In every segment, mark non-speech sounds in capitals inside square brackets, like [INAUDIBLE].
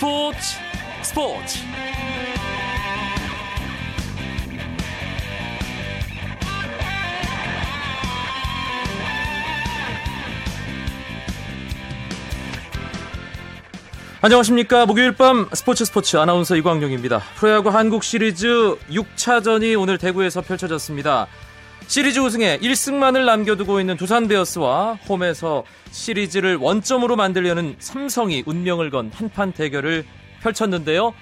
스포츠 스포츠. 안녕하십니까. 목요일 밤 스포츠 스포츠 아나운서 이광용입니다. 프로야구 한국 시리즈 6차전이 오늘 대구에서 펼쳐졌습니다 시리즈 우승에 1승만을 남겨두고 있는 두산 베어스와 홈에서 시리즈를 원점으로 만들려는 삼성이 운명을 건 한판 대결을 펼쳤는데요.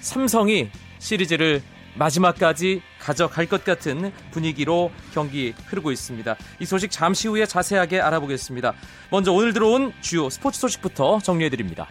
삼성이 시리즈를 마지막까지 가져갈 것 같은 분위기로 경기 흐르고 있습니다. 이 소식 잠시 후에 자세하게 알아보겠습니다. 먼저 오늘 들어온 주요 스포츠 소식부터 정리해드립니다.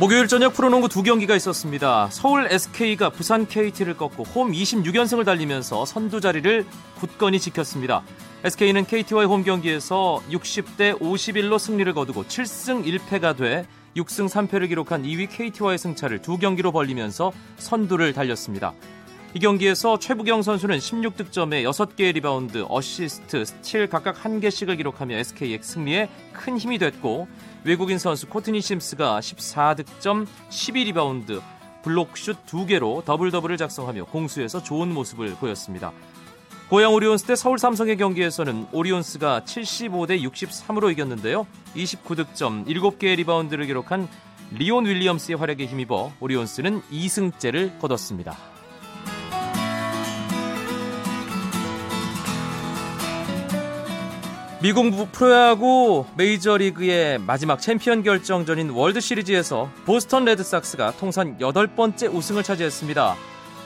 목요일 저녁 프로농구 두 경기가 있었습니다. 서울 SK가 부산 KT를 꺾고 홈 26연승을 달리면서 선두 자리를 굳건히 지켰습니다. SK는 KT와의 홈 경기에서 60대 51로 승리를 거두고 7승 1패가 돼 6승 3패를 기록한 2위 KT와의 승차를 두 경기로 벌리면서 선두를 달렸습니다. 이 경기에서 최부경 선수는 16득점에 6개의 리바운드, 어시스트, 스틸 각각 1개씩을 기록하며 SK의 승리에 큰 힘이 됐고 외국인 선수 코트니 심스가 14득점, 12리바운드, 블록슛 2개로 더블 더블을 작성하며 공수에서 좋은 모습을 보였습니다. 고양 오리온스 대 서울 삼성의 경기에서는 오리온스가 75대 63으로 이겼는데요. 29득점, 7개의 리바운드를 기록한 리온 윌리엄스의 활약에 힘입어 오리온스는 2승째를 거뒀습니다. 미국 프로야구 메이저리그의 마지막 챔피언 결정전인 월드시리즈에서 보스턴 레드삭스가 통산 8번째 우승을 차지했습니다.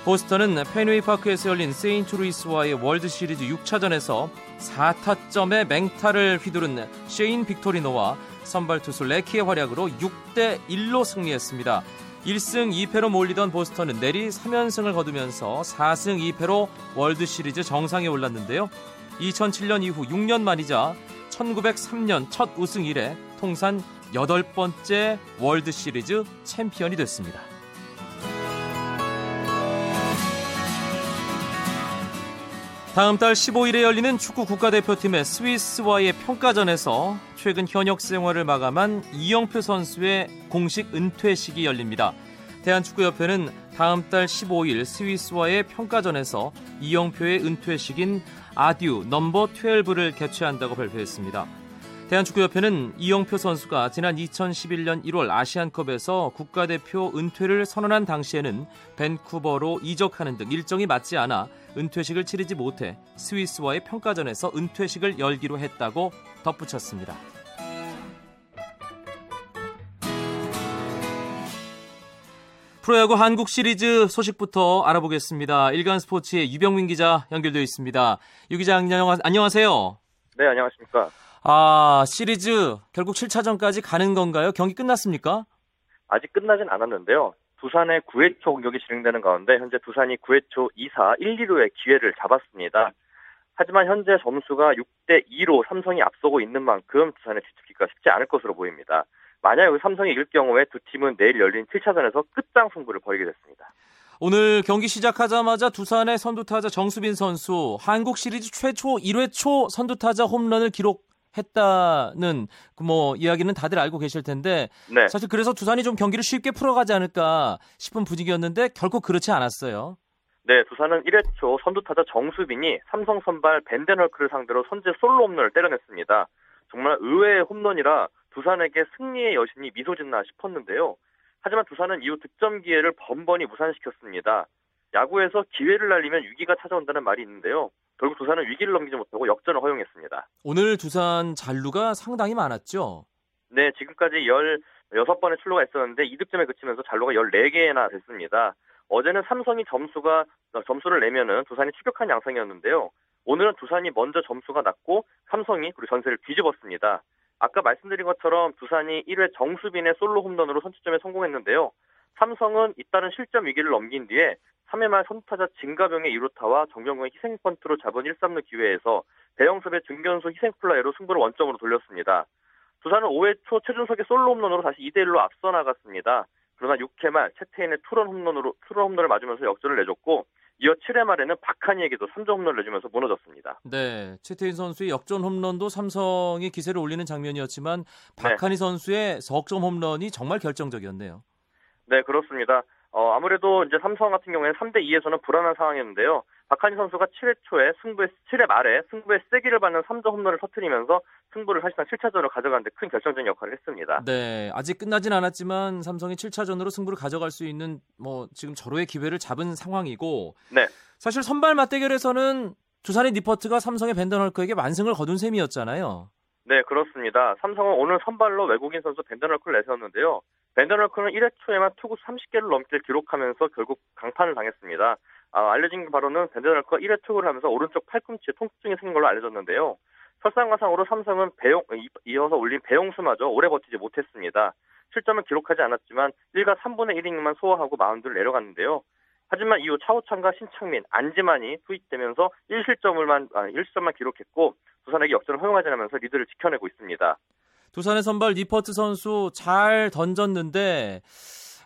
보스턴은 펜웨이 파크에서 열린 세인트루이스와의 월드시리즈 6차전에서 4타점의 맹타를 휘두른 셰인 빅토리노와 선발 투수 레키의 활약으로 6대 1로 승리했습니다. 1승 2패로 몰리던 보스턴은 내리 3연승을 거두면서 4승 2패로 월드시리즈 정상에 올랐는데요. 2007년 이후 6년 만이자 1903년 첫 우승 이래 통산 8번째 월드 시리즈 챔피언이 됐습니다. 다음 달 15일에 열리는 축구 국가대표팀의 스위스와의 평가전에서 최근 현역 생활을 마감한 이영표 선수의 공식 은퇴식이 열립니다. 대한축구협회는 다음 달 15일 스위스와의 평가전에서 이영표의 은퇴식인 아듀 넘버 12를 개최한다고 발표했습니다. 대한축구협회는 이영표 선수가 지난 2011년 1월 아시안컵에서 국가대표 은퇴를 선언한 당시에는 밴쿠버로 이적하는 등 일정이 맞지 않아 은퇴식을 치르지 못해 스위스와의 평가전에서 은퇴식을 열기로 했다고 덧붙였습니다. 프로야구 한국 시리즈 소식부터 알아보겠습니다. 일간 스포츠의 유병민 기자 연결되어 있습니다. 유 기자 안녕하세요. 네, 안녕하십니까. 아, 시리즈 결국 7차전까지 가는 건가요? 경기 끝났습니까? 아직 끝나진 않았는데요. 두산의 9회 초 공격이 진행되는 가운데 현재 두산이 9회 초 2사 1, 2루의 기회를 잡았습니다. 하지만 현재 점수가 6대 2로 삼성이 앞서고 있는 만큼 두산의 뒤집기가 쉽지 않을 것으로 보입니다. 만약 여기 삼성이 이길 경우에 두 팀은 내일 열린 7차전에서 끝장 승부를 벌이게 됐습니다. 오늘 경기 시작하자마자 두산의 선두타자 정수빈 선수 한국 시리즈 최초 1회 초 선두타자 홈런을 기록했다는 그뭐 이야기는 다들 알고 계실 텐데 네. 사실 그래서 두산이 좀 경기를 쉽게 풀어가지 않을까 싶은 분위기였는데 결코 그렇지 않았어요. 네, 두산은 1회 초 선두타자 정수빈이 삼성 선발 벤데널크를 상대로 선제 솔로 홈런을 때려냈습니다. 정말 의외의 홈런이라 두산에게 승리의 여신이 미소 짓나 싶었는데요. 하지만 두산은 이후 득점 기회를 번번이 무산시켰습니다. 야구에서 기회를 날리면 위기가 찾아온다는 말이 있는데요. 결국 두산은 위기를 넘기지 못하고 역전을 허용했습니다. 오늘 두산 잔루가 상당히 많았죠? 네, 지금까지 16번의 출루가 있었는데 2득점에 그치면서 잔루가 14개나 됐습니다. 어제는 삼성이 점수가 점수를 내면은 두산이 추격한 양상이었는데요. 오늘은 두산이 먼저 점수가 났고 삼성이 그리고 전세를 뒤집었습니다. 아까 말씀드린 것처럼 두산이 1회 정수빈의 솔로 홈런으로 선취점에 성공했는데요. 삼성은 잇따른 실점 위기를 넘긴 뒤에 3회 말 선타자 진가병의 2루타와 정병근의 희생펀트로 잡은 1, 3루 기회에서 배영섭의 중견수 희생플라이로 승부를 원점으로 돌렸습니다. 두산은 5회 초 최준석의 솔로 홈런으로 다시 2대1로 앞서 나갔습니다. 그러나 6회 말 채태인의 투런 홈런으로 투런 홈런을 맞으면서 역전을 내줬고 이어 7회 말에는 박한이에게도 3점 홈런을 내주면서 무너졌습니다. 네, 최태인 선수의 역전 홈런도 삼성이 기세를 올리는 장면이었지만 박한이 네. 선수의 석점 홈런이 정말 결정적이었네요. 네, 그렇습니다. 어, 아무래도 이제 삼성 같은 경우에는 3대 2에서는 불안한 상황이었는데요. 박한희 선수가 7회 초에 승부의 7회 말에 승부의 세기를 받는 3점 홈런을 터트리면서 승부를 사실상 7차전으로 가져가는데 큰 결정적인 역할을 했습니다. 네, 아직 끝나진 않았지만 삼성이 7차전으로 승부를 가져갈 수 있는 뭐 지금 절호의 기회를 잡은 상황이고 네. 사실 선발 맞대결에서는 두산의 니퍼트가 삼성의 벤더널크에게 만승을 거둔 셈이었잖아요. 네, 그렇습니다. 삼성은 오늘 선발로 외국인 선수 벤더널크를 내세웠는데요. 벤더널크는 1회 초에만 투구 30개를 넘게 기록하면서 결국 강판을 당했습니다. 아, 알려진 바로는 벤더널크가 1회 투구를 하면서 오른쪽 팔꿈치에 통증이 생긴 걸로 알려졌는데요. 설상가상으로 삼성은 배용, 이어서 올린 배용수마저 오래 버티지 못했습니다. 실점을 기록하지 않았지만 1가 3분의 1이닝만 소화하고 마운드를 내려갔는데요. 하지만 이후 차우찬과 심창민, 안지만이 투입되면서 1실점을만 아, 1실점만 기록했고 두산에게 역전을 허용하지 않으면서 리드를 지켜내고 있습니다. 두산의 선발 니퍼트 선수 잘 던졌는데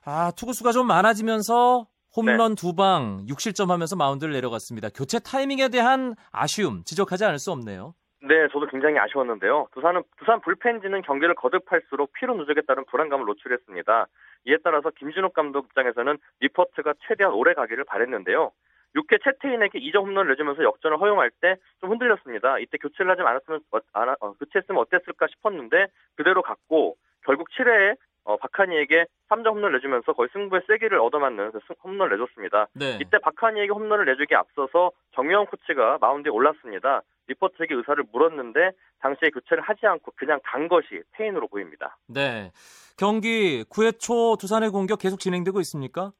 아 투구수가 좀 많아지면서 홈런 네. 두방 6실점 하면서 마운드를 내려갔습니다. 교체 타이밍에 대한 아쉬움 지적하지 않을 수 없네요. 네, 저도 굉장히 아쉬웠는데요. 두산은 두산 불펜진은 경기를 거듭할수록 피로 누적에 따른 불안감을 노출했습니다. 이에 따라서 김진욱 감독 입장에서는 리퍼트가 최대한 오래 가기를 바랬는데요. 6회 채태인에게 2점 홈런을 내주면서 역전을 허용할 때 좀 흔들렸습니다. 이때 교체를 하지 않았으면 어, 어, 교체했으면 어땠을까 싶었는데 그대로 갔고 결국 7회에 어, 박하니에게 3점 홈런을 내주면서 거의 승부의 세기를 얻어맞는 그 홈런을 내줬습니다. 네. 이때 박하니에게 홈런을 내주기 앞서서 정명훈 코치가 마운드에 올랐습니다. 리포트에게 의사를 물었는데 당시에 교체를 하지 않고 그냥 간 것이 태인으로 보입니다. 네. 경기 9회 초 두산의 공격 계속 진행되고 있습니까?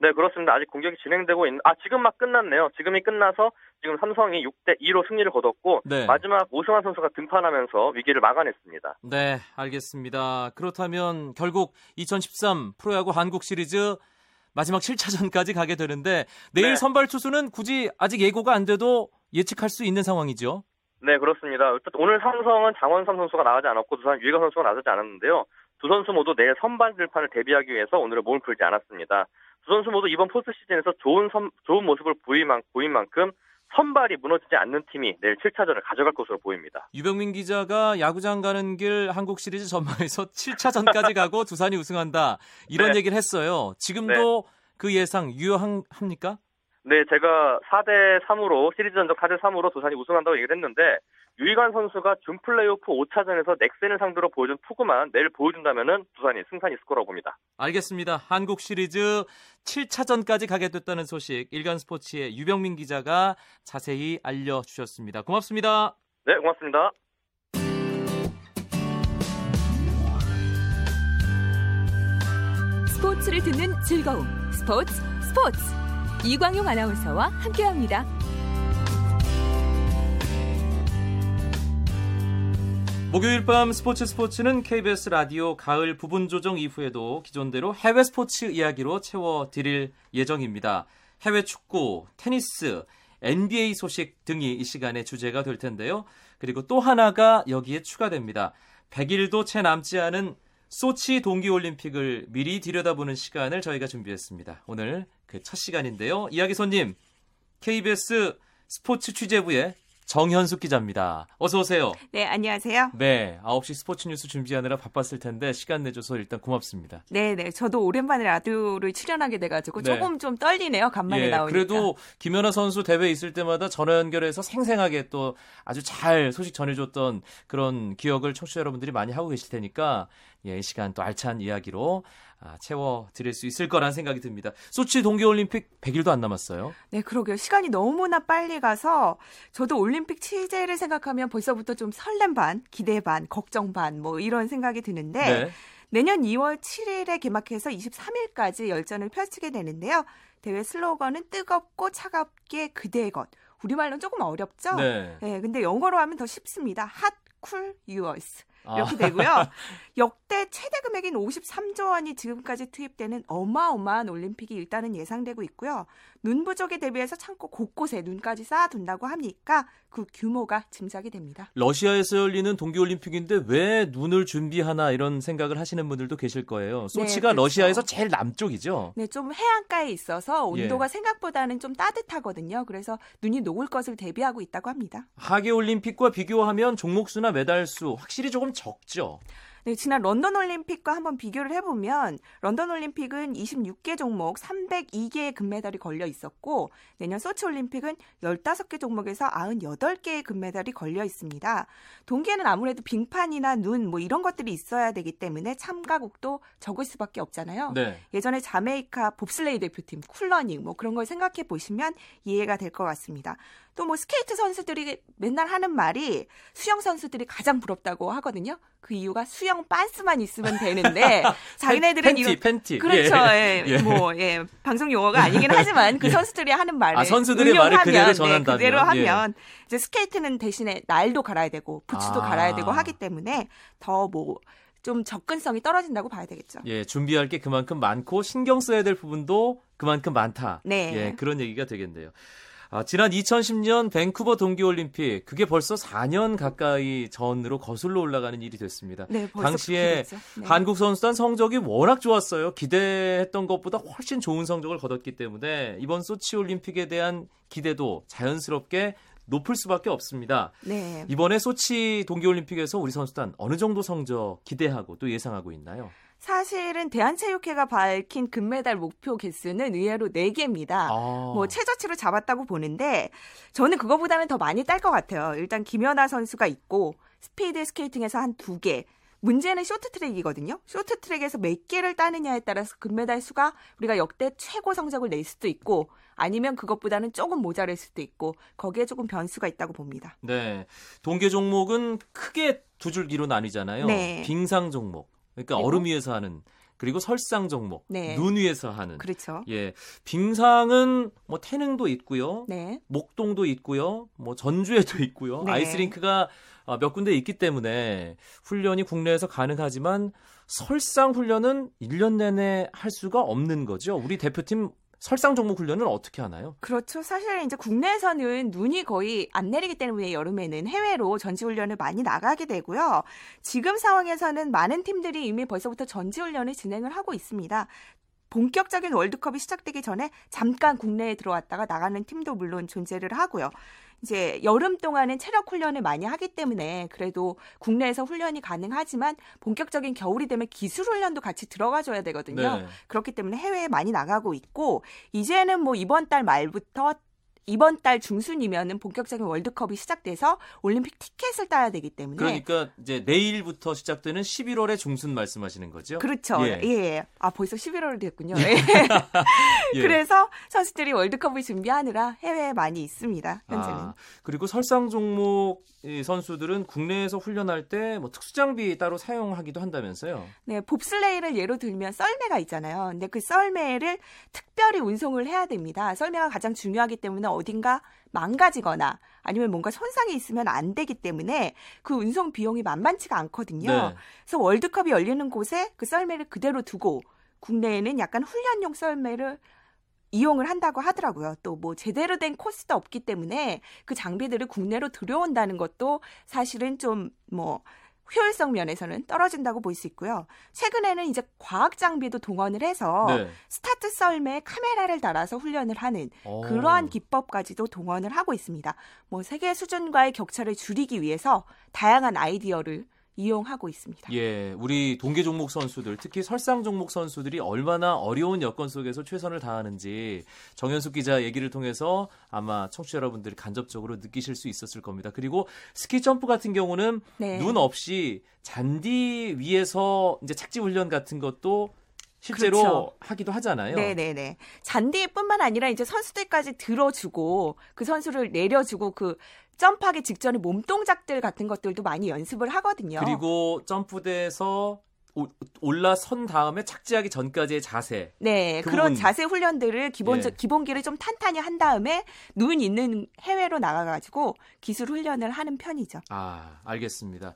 네, 그렇습니다. 아직 공격이 진행되고 있는, 아, 지금 막 끝났네요. 지금이 끝나서 지금 삼성이 6대 2로 승리를 거뒀고, 네. 마지막 오승환 선수가 등판하면서 위기를 막아냈습니다. 네, 알겠습니다. 그렇다면 결국 2013 프로야구 한국 시리즈 마지막 7차전까지 가게 되는데, 내일 네. 선발 투수는 굳이 아직 예고가 안 돼도 예측할 수 있는 상황이죠? 네, 그렇습니다. 오늘 삼성은 장원삼 선수가 나가지 않았고, 두산 유희관 선수가 나가지 않았는데요. 두 선수 모두 내일 선발 들판을 대비하기 위해서 오늘은 몸을 풀지 않았습니다. 두 선수 모두 이번 포스트 시즌에서 좋은 선, 좋은 모습을 보인, 만, 보인 만큼 선발이 무너지지 않는 팀이 내일 7차전을 가져갈 것으로 보입니다. 유병민 기자가 야구장 가는 길 한국 시리즈 전망에서 7차전까지 [LAUGHS] 가고 두산이 우승한다 이런 네. 얘기를 했어요. 지금도 네. 그 예상 유효합니까? 네, 제가 4대 3으로 시리즈 전적 4대 3으로 두산이 우승한다고 얘기를 했는데 유이관 선수가 준 플레이오프 5차전에서 넥센을 상대로 보여준 투구만 내일 보여준다면은 두산이 승산이 있을 거라고 봅니다. 알겠습니다. 한국 시리즈 7차전까지 가게 됐다는 소식 일간 스포츠의 유병민 기자가 자세히 알려주셨습니다. 고맙습니다. 네, 고맙습니다. 스포츠를 듣는 즐거움. 스포츠 스포츠. 이광용 아나운서와 함께합니다. 목요일 밤 스포츠 스포츠는 KBS 라디오 가을 부분 조정 이후에도 기존대로 해외 스포츠 이야기로 채워드릴 예정입니다. 해외 축구, 테니스, NBA 소식 등이 이 시간의 주제가 될 텐데요. 그리고 또 하나가 여기에 추가됩니다. 100일도 채 남지 않은 소치 동계올림픽을 미리 들여다보는 시간을 저희가 준비했습니다. 오늘 그 첫 시간인데요. 이야기 손님, KBS 스포츠 취재부의 정현숙 기자입니다. 어서 오세요. 네, 안녕하세요. 네, 9시 스포츠 뉴스 준비하느라 바빴을 텐데 시간 내줘서 일단 고맙습니다. 네, 네. 저도 오랜만에 라디오를 출연하게 돼 가지고 네. 조금 좀 떨리네요. 간만에 예, 나오니까. 그래도 김연아 선수 대회 있을 때마다 전화 연결해서 생생하게 또 아주 잘 소식 전해 줬던 그런 기억을 청취자 여러분들이 많이 하고 계실 테니까 예, 이 시간 또 알찬 이야기로 아, 채워드릴 수 있을 거란 생각이 듭니다. 소치 동계올림픽 100일도 안 남았어요. 네, 그러게요. 시간이 너무나 빨리 가서 저도 올림픽 취재를 생각하면 벌써부터 좀 설렘 반, 기대 반, 걱정 반, 뭐 이런 생각이 드는데 네. 내년 2월 7일에 개막해서 23일까지 열전을 펼치게 되는데요. 대회 슬로건은 뜨겁고 차갑게 그대의 것. 우리말로는 조금 어렵죠? 네. 네. 근데 영어로 하면 더 쉽습니다. Hot, Cool, Yours. 이렇게 아. 되고요. 역대 최대 금액인 53조 원이 지금까지 투입되는 어마어마한 올림픽이 일단은 예상되고 있고요. 눈 부족에 대비해서 창고 곳곳에 눈까지 쌓아둔다고 하니까 그 규모가 짐작이 됩니다. 러시아에서 열리는 동계올림픽인데 왜 눈을 준비하나 이런 생각을 하시는 분들도 계실 거예요. 네, 소치가 네, 그렇죠. 러시아에서 제일 남쪽이죠. 네, 좀 해안가에 있어서 온도가 예. 생각보다는 좀 따뜻하거든요. 그래서 눈이 녹을 것을 대비하고 있다고 합니다. 하계 올림픽과 비교하면 종목 수나 메달 수 확실히 조금 적죠. 네, 지난 런던 올림픽과 한번 비교를 해보면 런던 올림픽은 26개 종목 302개의 금메달이 걸려 있었고 내년 소치 올림픽은 15개 종목에서 98개의 금메달이 걸려 있습니다. 동계는 아무래도 빙판이나 눈 뭐 이런 것들이 있어야 되기 때문에 참가국도 적을 수밖에 없잖아요. 네. 예전에 자메이카 봅슬레이 대표팀 쿨러닝 뭐 그런 걸 생각해 보시면 이해가 될 것 같습니다. 또 뭐 스케이트 선수들이 맨날 하는 말이 수영 선수들이 가장 부럽다고 하거든요. 그 이유가 수영 빤스만 있으면 되는데 [LAUGHS] 자기네들은 팬티, 이런 팬티. 그렇죠. 예. 예. 뭐 예. 방송 용어가 아니긴 하지만 그 [LAUGHS] 예. 선수들이 하는 말을 아, 선수들의 말을 그대로 전한다면 네, 그대로 하면 예. 이제 스케이트는 대신에 날도 갈아야 되고 부츠도 아. 갈아야 되고 하기 때문에 더뭐 좀 접근성이 떨어진다고 봐야 되겠죠. 예, 준비할 게 그만큼 많고 신경 써야 될 부분도 그만큼 많다. 네. 예, 그런 얘기가 되겠네요. 아, 지난 2010년 밴쿠버 동계올림픽 그게 벌써 4년 가까이 전으로 거슬러 올라가는 일이 됐습니다. 네, 당시에 네. 한국 선수단 성적이 워낙 좋았어요. 기대했던 것보다 훨씬 좋은 성적을 거뒀기 때문에 이번 소치 올림픽에 대한 기대도 자연스럽게 높을 수밖에 없습니다. 네. 이번에 소치 동계올림픽에서 우리 선수단 어느 정도 성적 기대하고 또 예상하고 있나요? 사실은 대한체육회가 밝힌 금메달 목표 개수는 의외로 4개입니다. 아. 뭐 최저치로 잡았다고 보는데 저는 그거보다는 더 많이 딸 것 같아요. 일단 김연아 선수가 있고 스피드 스케이팅에서 한 2개, 문제는 쇼트트랙이거든요. 쇼트트랙에서 몇 개를 따느냐에 따라서 금메달 수가 우리가 역대 최고 성적을 낼 수도 있고 아니면 그것보다는 조금 모자랄 수도 있고 거기에 조금 변수가 있다고 봅니다. 네. 동계 종목은 크게 두 줄기로 나뉘잖아요. 네. 빙상 종목, 그러니까 그리고? 얼음 위에서 하는 그리고 설상 종목, 네. 눈 위에서 하는. 그렇죠. 예, 빙상은 뭐 태능도 있고요, 네. 목동도 있고요, 뭐 전주에도 [LAUGHS] 있고요, 네. 아이스링크가 어, 몇 군데 있기 때문에 훈련이 국내에서 가능하지만 설상 훈련은 1년 내내 할 수가 없는 거죠. 우리 대표팀 설상 종목 훈련은 어떻게 하나요? 그렇죠. 사실 이제 국내에서는 눈이 거의 안 내리기 때문에 여름에는 해외로 전지 훈련을 많이 나가게 되고요. 지금 상황에서는 많은 팀들이 이미 벌써부터 전지 훈련을 진행을 하고 있습니다. 본격적인 월드컵이 시작되기 전에 잠깐 국내에 들어왔다가 나가는 팀도 물론 존재를 하고요. 이제 여름 동안은 체력 훈련을 많이 하기 때문에 그래도 국내에서 훈련이 가능하지만 본격적인 겨울이 되면 기술 훈련도 같이 들어가줘야 되거든요. 네. 그렇기 때문에 해외에 많이 나가고 있고 이제는 뭐 이번 달 말부터 이번 달 중순이면은 본격적인 월드컵이 시작돼서 올림픽 티켓을 따야 되기 때문에 그러니까 이제 내일부터 시작되는 11월의 중순 말씀하시는 거죠? 그렇죠. 예. 예. 아 벌써 11월이 됐군요. 예. [LAUGHS] 예. 그래서 선수들이 월드컵을 준비하느라 해외에 많이 있습니다. 현재는. 아, 그리고 설상 종목 선수들은 국내에서 훈련할 때 뭐 특수 장비 따로 사용하기도 한다면서요? 네, 봅슬레이를 예로 들면 썰매가 있잖아요. 근데 그 썰매를 특별히 운송을 해야 됩니다. 썰매가 가장 중요하기 때문에 어딘가 망가지거나 아니면 뭔가 손상이 있으면 안 되기 때문에 그 운송 비용이 만만치가 않거든요. 네. 그래서 월드컵이 열리는 곳에 그 썰매를 그대로 두고 국내에는 약간 훈련용 썰매를 이용을 한다고 하더라고요. 또 뭐 제대로 된 코스도 없기 때문에 그 장비들을 국내로 들여온다는 것도 사실은 좀뭐 효율성 면에서는 떨어진다고 볼 수 있고요. 최근에는 이제 과학 장비도 동원을 해서 네. 스타트 썰매에 카메라를 달아서 훈련을 하는 오. 그러한 기법까지도 동원을 하고 있습니다. 뭐 세계 수준과의 격차를 줄이기 위해서 다양한 아이디어를 이용하고 있습니다. 예, 우리 동계 종목 선수들, 특히 설상 종목 선수들이 얼마나 어려운 여건 속에서 최선을 다하는지 정현숙 기자 얘기를 통해서 아마 청취 자 여러분들이 간접적으로 느끼실 수 있었을 겁니다. 그리고 스키 점프 같은 경우는 네. 눈 없이 잔디 위에서 이제 착지 훈련 같은 것도 실제로 그렇죠. 하기도 하잖아요. 네네네. 잔디뿐만 아니라 이제 선수들까지 들어주고 그 선수를 내려주고 그 점프하기 직전에 몸 동작들 같은 것들도 많이 연습을 하거든요. 그리고 점프대에서 올라선 다음에 착지하기 전까지의 자세. 네, 그 그런. 자세 훈련들을 기본 예. 기본기를 좀 탄탄히 한 다음에 눈 있는 해외로 나가가지고 기술 훈련을 하는 편이죠. 아, 알겠습니다.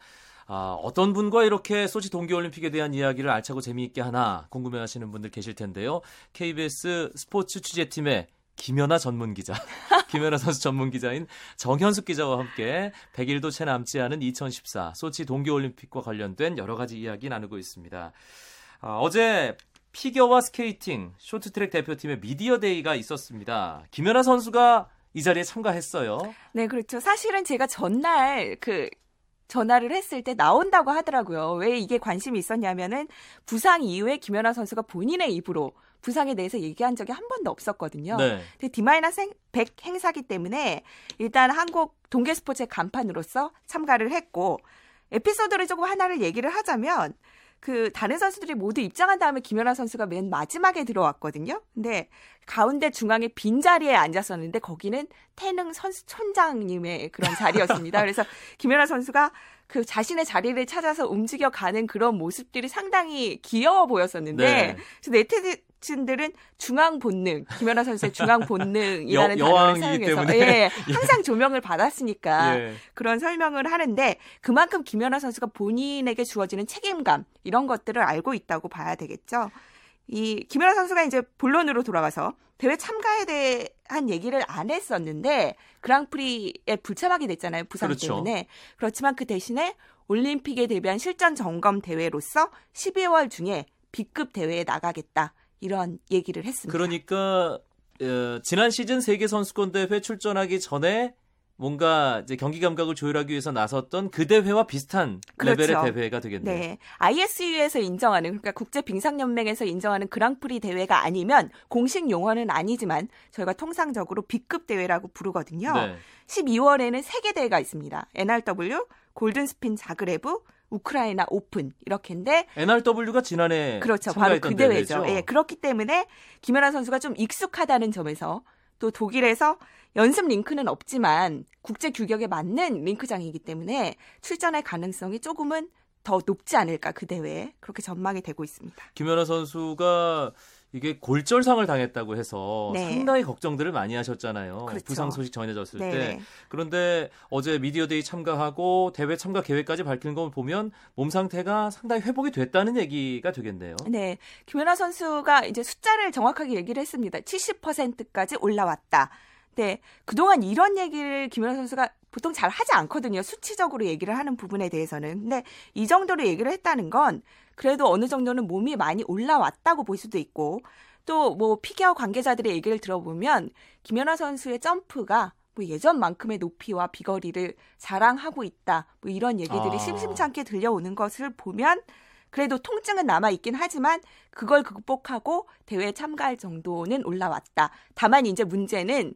아, 어떤 분과 이렇게 소치 동계올림픽에 대한 이야기를 알차고 재미있게 하나 궁금해하시는 분들 계실 텐데요. KBS 스포츠 취재팀의 김연아 전문 기자, [LAUGHS] 김연아 선수 전문 기자인 정현숙 기자와 함께 100일도 채 남지 않은 2014 소치 동계올림픽과 관련된 여러 가지 이야기 나누고 있습니다. 아, 어제 피겨와 스케이팅 쇼트트랙 대표팀의 미디어 데이가 있었습니다. 김연아 선수가 이 자리에 참가했어요. 네, 그렇죠. 사실은 제가 전날 그 전화를 했을 때 나온다고 하더라고요. 왜 이게 관심이 있었냐면은 부상 이후에 김연아 선수가 본인의 입으로 부상에 대해서 얘기한 적이 한 번도 없었거든요. 네. 근데 D-100 행사기 때문에 일단 한국 동계 스포츠의 간판으로서 참가를 했고 에피소드를 조금 하나를 얘기를 하자면 그 다른 선수들이 모두 입장한 다음에 김연아 선수가 맨 마지막에 들어왔거든요. 근데 가운데 중앙에 빈 자리에 앉았었는데 거기는 태능 선수 촌장님의 그런 자리였습니다. [LAUGHS] 그래서 김연아 선수가 그 자신의 자리를 찾아서 움직여 가는 그런 모습들이 상당히 귀여워 보였었는데 네. 네티 즌 어르신들은 중앙 본능, 김연아 선수의 중앙 본능이라는 여, 단어를 사용해서 [LAUGHS] 예, 항상 조명을 받았으니까 예. 그런 설명을 하는데 그만큼 김연아 선수가 본인에게 주어지는 책임감 이런 것들을 알고 있다고 봐야 되겠죠. 이 김연아 선수가 이제 본론으로 돌아가서 대회 참가에 대한 얘기를 안 했었는데 그랑프리에 불참하게 됐잖아요 부상 그렇죠. 때문에 그렇지만 그 대신에 올림픽에 대비한 실전 점검 대회로서 12월 중에 B급 대회에 나가겠다 이런 얘기를 했습니다. 그러니까 어, 지난 시즌 세계 선수권 대회 출전하기 전에 뭔가 이제 경기 감각을 조율하기 위해서 나섰던 그 대회와 비슷한 그렇죠. 레벨의 대회가 되겠네요. 네. ISU에서 인정하는 그러니까 국제 빙상 연맹에서 인정하는 그랑프리 대회가 아니면 공식 용어는 아니지만 저희가 통상적으로 B급 대회라고 부르거든요. 네. 12월에는 세계 대회가 있습니다. NRW, 골든 스핀 자그레브, 우크라이나 오픈 이렇게인데 NRW가 지난해 그렇죠 바로 그 대회죠. 예, 그렇기 때문에 김연아 선수가 좀 익숙하다는 점에서 또 독일에서 연습 링크는 없지만 국제 규격에 맞는 링크장이기 때문에 출전할 가능성이 조금은 더 높지 않을까 그 대회에 그렇게 전망이 되고 있습니다. 김연아 선수가 이게 골절상을 당했다고 해서 네. 상당히 걱정들을 많이 하셨잖아요. 그렇죠. 부상 소식 전해졌을 네. 때. 그런데 어제 미디어데이 참가하고 대회 참가 계획까지 밝힌 걸 보면 몸 상태가 상당히 회복이 됐다는 얘기가 되겠네요. 네. 김연아 선수가 이제 숫자를 정확하게 얘기를 했습니다. 70%까지 올라왔다. 네. 그동안 이런 얘기를 김연아 선수가 보통 잘 하지 않거든요. 수치적으로 얘기를 하는 부분에 대해서는. 근데 이 정도로 얘기를 했다는 건 그래도 어느 정도는 몸이 많이 올라왔다고 볼 수도 있고 또 뭐 피겨 관계자들의 얘기를 들어보면 김연아 선수의 점프가 뭐 예전만큼의 높이와 비거리를 자랑하고 있다. 뭐 이런 얘기들이 아. 심심찮게 들려오는 것을 보면 그래도 통증은 남아 있긴 하지만 그걸 극복하고 대회에 참가할 정도는 올라왔다. 다만 이제 문제는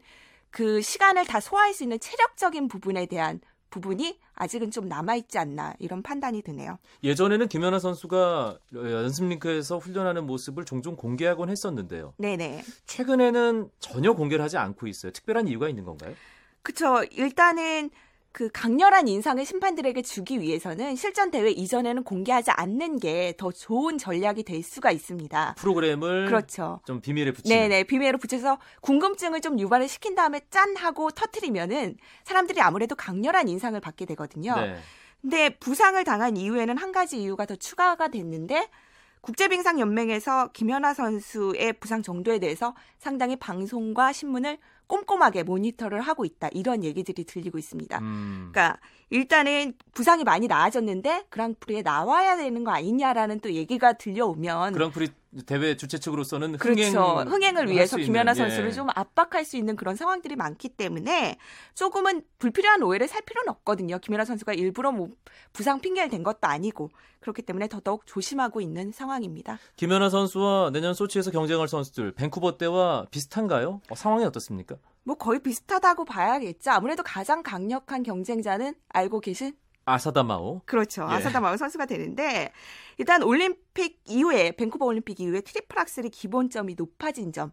그 시간을 다 소화할 수 있는 체력적인 부분에 대한 부분이 아직은 좀 남아있지 않나 이런 판단이 드네요. 예전에는 김연아 선수가 연습 링크에서 훈련하는 모습을 종종 공개하곤 했었는데요. 네네. 최근에는 전혀 공개를 하지 않고 있어요. 특별한 이유가 있는 건가요? 그쵸. 일단은 그 강렬한 인상을 심판들에게 주기 위해서는 실전 대회 이전에는 공개하지 않는 게 더 좋은 전략이 될 수가 있습니다. 프로그램을 그렇죠. 좀 비밀에 붙이는. 네네 비밀에 붙여서 궁금증을 좀 유발을 시킨 다음에 짠 하고 터트리면은 사람들이 아무래도 강렬한 인상을 받게 되거든요. 네. 근데 부상을 당한 이후에는 한 가지 이유가 더 추가가 됐는데 국제빙상연맹에서 김연아 선수의 부상 정도에 대해서 상당히 방송과 신문을 꼼꼼하게 모니터를 하고 있다. 이런 얘기들이 들리고 있습니다. 음. 그러니까 일단은 부상이 많이 나아졌는데 그랑프리에 나와야 되는 거 아니냐라는 또 얘기가 들려오면 그랑프리 대회 주최 측으로서는 흥행 그렇죠. 흥행을 위해서 김연아 선수를 예. 좀 압박할 수 있는 그런 상황들이 많기 때문에 조금은 불필요한 오해를 살 필요는 없거든요. 김연아 선수가 일부러 뭐 부상 핑계를 댄 것도 아니고 그렇기 때문에 더더욱 조심하고 있는 상황입니다. 김연아 선수와 내년 소치에서 경쟁할 선수들 밴쿠버 때와 비슷한가요? 어, 상황이 어떻습니까? 뭐 거의 비슷하다고 봐야겠죠. 아무래도 가장 강력한 경쟁자는 알고 계신 아사다마오. 그렇죠. 예. 아사다마오 선수가 되는데 일단 올림픽 이후에 밴쿠버 올림픽 이후에 트리플 악셀이 기본점이 높아진 점.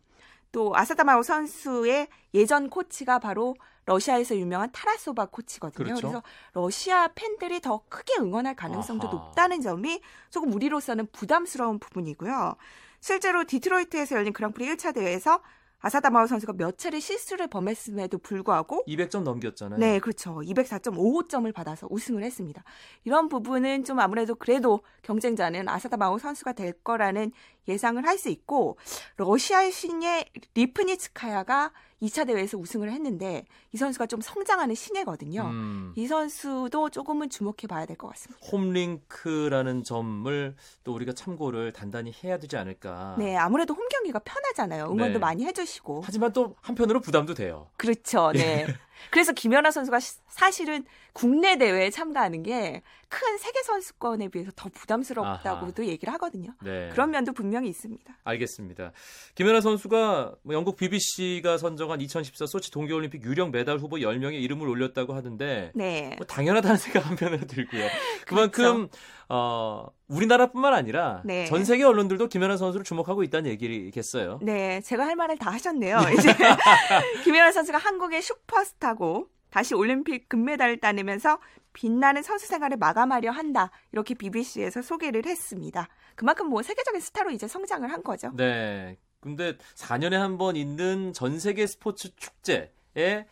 또 아사다마오 선수의 예전 코치가 바로 러시아에서 유명한 타라소바 코치거든요. 그렇죠. 그래서 러시아 팬들이 더 크게 응원할 가능성도 아하. 높다는 점이 조금 우리로서는 부담스러운 부분이고요. 실제로 디트로이트에서 열린 그랑프리 1차 대회에서 아사다 마오 선수가 몇 차례 실수를 범했음에도 불구하고 200점 넘겼잖아요. 네, 그렇죠. 204.55점을 받아서 우승을 했습니다. 이런 부분은 좀 아무래도 그래도 경쟁자는 아사다 마오 선수가 될 거라는 예상을 할 수 있고 러시아의 신예 리프니츠카야가 2차 대회에서 우승을 했는데 이 선수가 좀 성장하는 신예거든요. 음. 이 선수도 조금은 주목해 봐야 될 것 같습니다. 홈링크라는 점을 또 우리가 참고를 단단히 해야 되지 않을까. 네, 아무래도 홈 경기가 편하잖아요. 응원도 네. 많이 해주시고. 하지만 또 한편으로 부담도 돼요. 그렇죠. 네. 예. 그래서 김연아 선수가 사실은 국내 대회에 참가하는 게 큰 세계 선수권에 비해서 더 부담스럽다고도 아하. 얘기를 하거든요. 네. 그런 면도 분명히 있습니다. 알겠습니다. 김연아 선수가 뭐 영국 BBC가 선정한 2014 소치 동계올림픽 유력 메달 후보 10명의 이름을 올렸다고 하는데 네. 뭐 당연하다는 [LAUGHS] 생각 한편으로 들고요. 그만큼 그렇죠. 어, 우리나라뿐만 아니라 네. 전 세계 언론들도 김연아 선수를 주목하고 있다는 얘기겠어요. 네, 제가 할 말을 다 하셨네요. 이제 [LAUGHS] 김연아 선수가 한국의 슈퍼스타 고 다시 올림픽 금메달을 따내면서 빛나는 선수 생활을 마감하려 한다. 이렇게 BBC에서 소개를 했습니다. 그만큼 뭐 세계적인 스타로 이제 성장을 한 거죠. 네. 근데 4년에 한 번 있는 전 세계 스포츠 축제에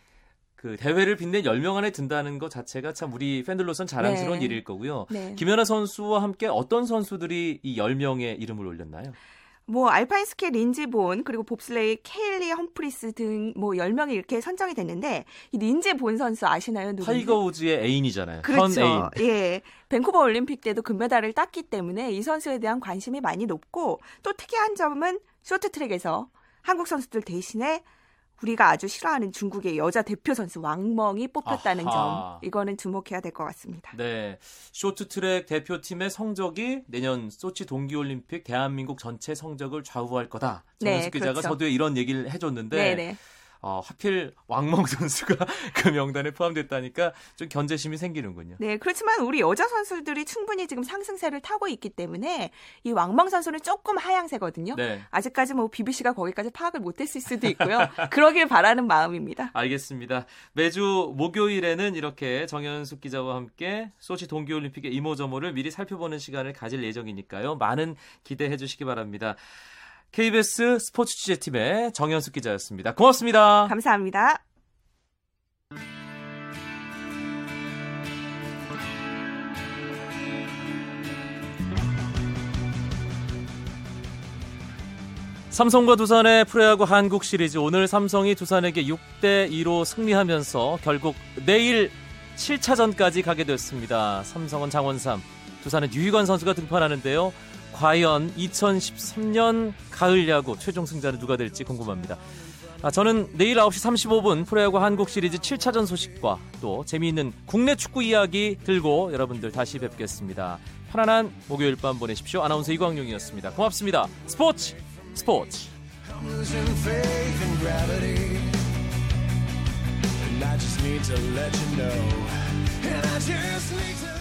그 대회를 빛낸 10명 안에 든다는 것 자체가 참 우리 팬들로선 자랑스러운 네. 일일 거고요. 네. 김연아 선수와 함께 어떤 선수들이 이 10명에 이름을 올렸나요? 뭐 알파인 스키 린지 본 그리고 봅슬레이 케일리 험프리스 등 뭐 10명이 이렇게 선정이 됐는데 이 린지 본 선수 아시나요? 누군지? 타이거 우즈의 애인이잖아요. 그렇죠. 예. 밴쿠버 올림픽 때도 금메달을 땄기 때문에 이 선수에 대한 관심이 많이 높고 또 특이한 점은 쇼트트랙에서 한국 선수들 대신에 우리가 아주 싫어하는 중국의 여자 대표 선수 왕멍이 뽑혔다는 아하. 점 이거는 주목해야 될 것 같습니다. 네, 쇼트트랙 대표팀의 성적이 내년 소치 동계올림픽 대한민국 전체 성적을 좌우할 거다. 정현숙 네, 기자가 그렇죠. 서두에 이런 얘기를 해줬는데 네네. 네. 어, 하필 왕멍 선수가 [LAUGHS] 그 명단에 포함됐다니까 좀 견제심이 생기는군요. 네, 그렇지만 우리 여자 선수들이 충분히 지금 상승세를 타고 있기 때문에 이 왕멍 선수는 조금 하향세거든요. 네. 아직까지 뭐 BBC가 거기까지 파악을 못했을 수도 있고요. [LAUGHS] 그러길 바라는 마음입니다. 알겠습니다. 매주 목요일에는 이렇게 정현숙 기자와 함께 소치 동계올림픽의 이모저모를 미리 살펴보는 시간을 가질 예정이니까요. 많은 기대해 주시기 바랍니다. KBS 스포츠 취재팀의 정현숙 기자였습니다. 고맙습니다. 감사합니다. 삼성과 두산의 프로야구 한국 시리즈 오늘 삼성이 두산에게 6대 2로 승리하면서 결국 내일 7차전까지 가게 됐습니다. 삼성은 장원삼, 두산은 유희관 선수가 등판하는데요. 과연 2013년 가을 야구 최종 승자는 누가 될지 궁금합니다. 아, 저는 내일 9시 35분 프로야구 한국 시리즈 7차전 소식과 또 재미있는 국내 축구 이야기 들고 여러분들 다시 뵙겠습니다. 편안한 목요일 밤 보내십시오. 아나운서 이광용이었습니다. 고맙습니다. 스포츠 스포츠. I just need to let you know. And I just need to